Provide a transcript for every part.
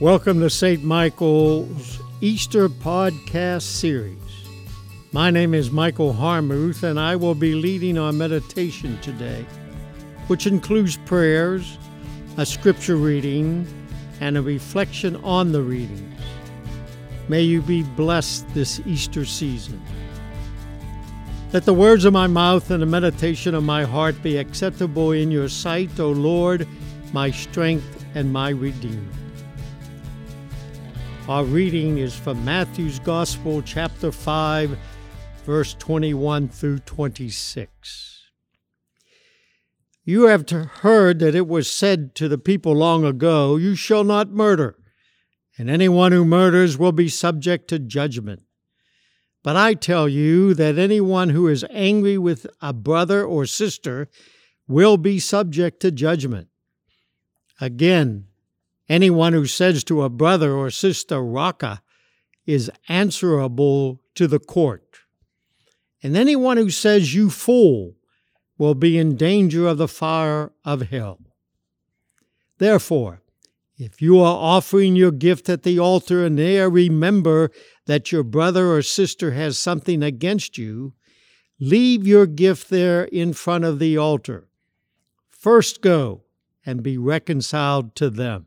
Welcome to St. Michael's Easter podcast series. My name is Michael Harmuth, and I will be leading our meditation today, which includes prayers, a scripture reading, and a reflection on the readings. May you be blessed this Easter season. Let the words of my mouth and the meditation of my heart be acceptable in your sight, O Lord, my strength and my Redeemer. Our reading is from Matthew's Gospel, chapter 5, verse 21 through 26. You have heard that it was said to the people long ago, You shall not murder, and anyone who murders will be subject to judgment. But I tell you that anyone who is angry with a brother or sister will be subject to judgment. Again, Anyone who says to a brother or sister, Raca, is answerable to the court. And anyone who says, You fool, will be in danger of the fire of hell. Therefore, if you are offering your gift at the altar and there remember that your brother or sister has something against you, leave your gift there in front of the altar. First go and be reconciled to them.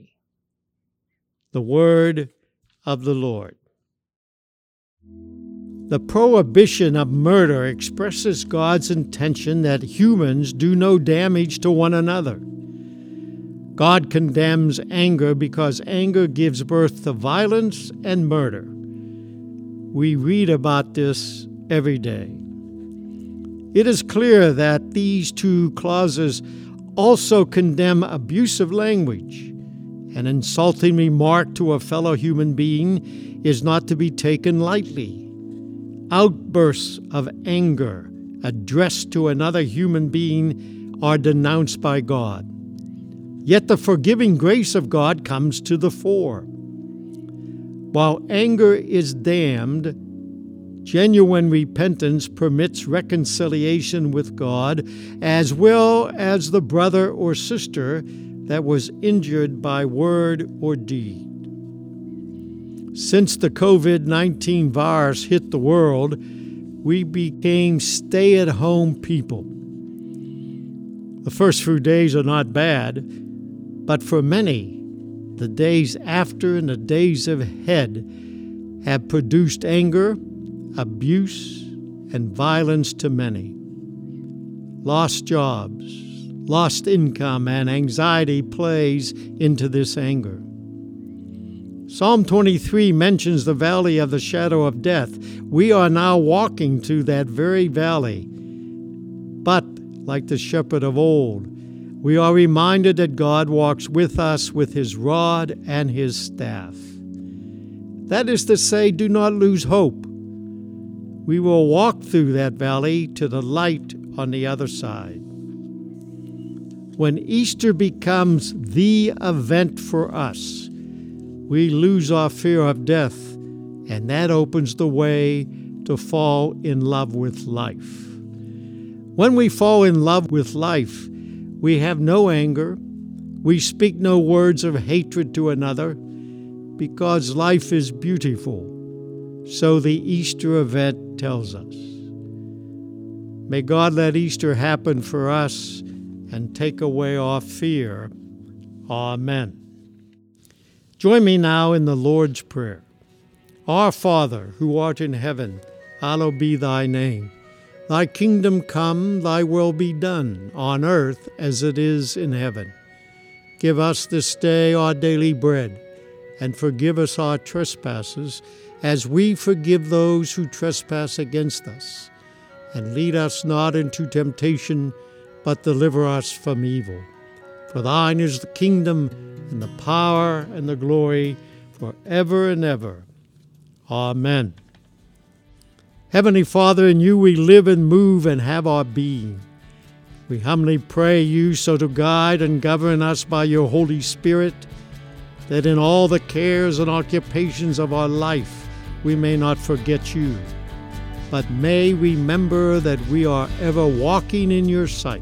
The word of the Lord. The prohibition of murder expresses God's intention that humans do no damage to one another. God condemns anger because anger gives birth to violence and murder. We read about this every day. It is clear that these two clauses also condemn abusive language an insulting remark to a fellow human being is not to be taken lightly. Outbursts of anger addressed to another human being are denounced by God. Yet the forgiving grace of God comes to the fore. While anger is damned, genuine repentance permits reconciliation with God as well as the brother or sister that was injured by word or deed. Since the COVID 19 virus hit the world, we became stay at home people. The first few days are not bad, but for many, the days after and the days ahead have produced anger, abuse, and violence to many. Lost jobs, lost income, and anxiety plays into this anger. Psalm 23 mentions the valley of the shadow of death. We are now walking to that very valley. But, like the shepherd of old, we are reminded that God walks with us with his rod and his staff. That is to say, do not lose hope. We will walk through that valley to the light on the other side when Easter becomes the event for us, we lose our fear of death, and that opens the way to fall in love with life. When we fall in love with life, we have no anger, we speak no words of hatred to another, because life is beautiful. So the Easter event tells us. May God let Easter happen for us and take away our fear. Amen. Join me now in the Lord's Prayer. Our Father, who art in heaven, hallowed be thy name. Thy kingdom come, thy will be done, on earth as it is in heaven. Give us this day our daily bread, and forgive us our trespasses, as we forgive those who trespass against us. And lead us not into temptation but deliver us from evil. For thine is the kingdom and the power and the glory forever and ever. Amen. Heavenly Father, in you we live and move and have our being. We humbly pray you so to guide and govern us by your Holy Spirit, that in all the cares and occupations of our life we may not forget you, but may remember that we are ever walking in your sight.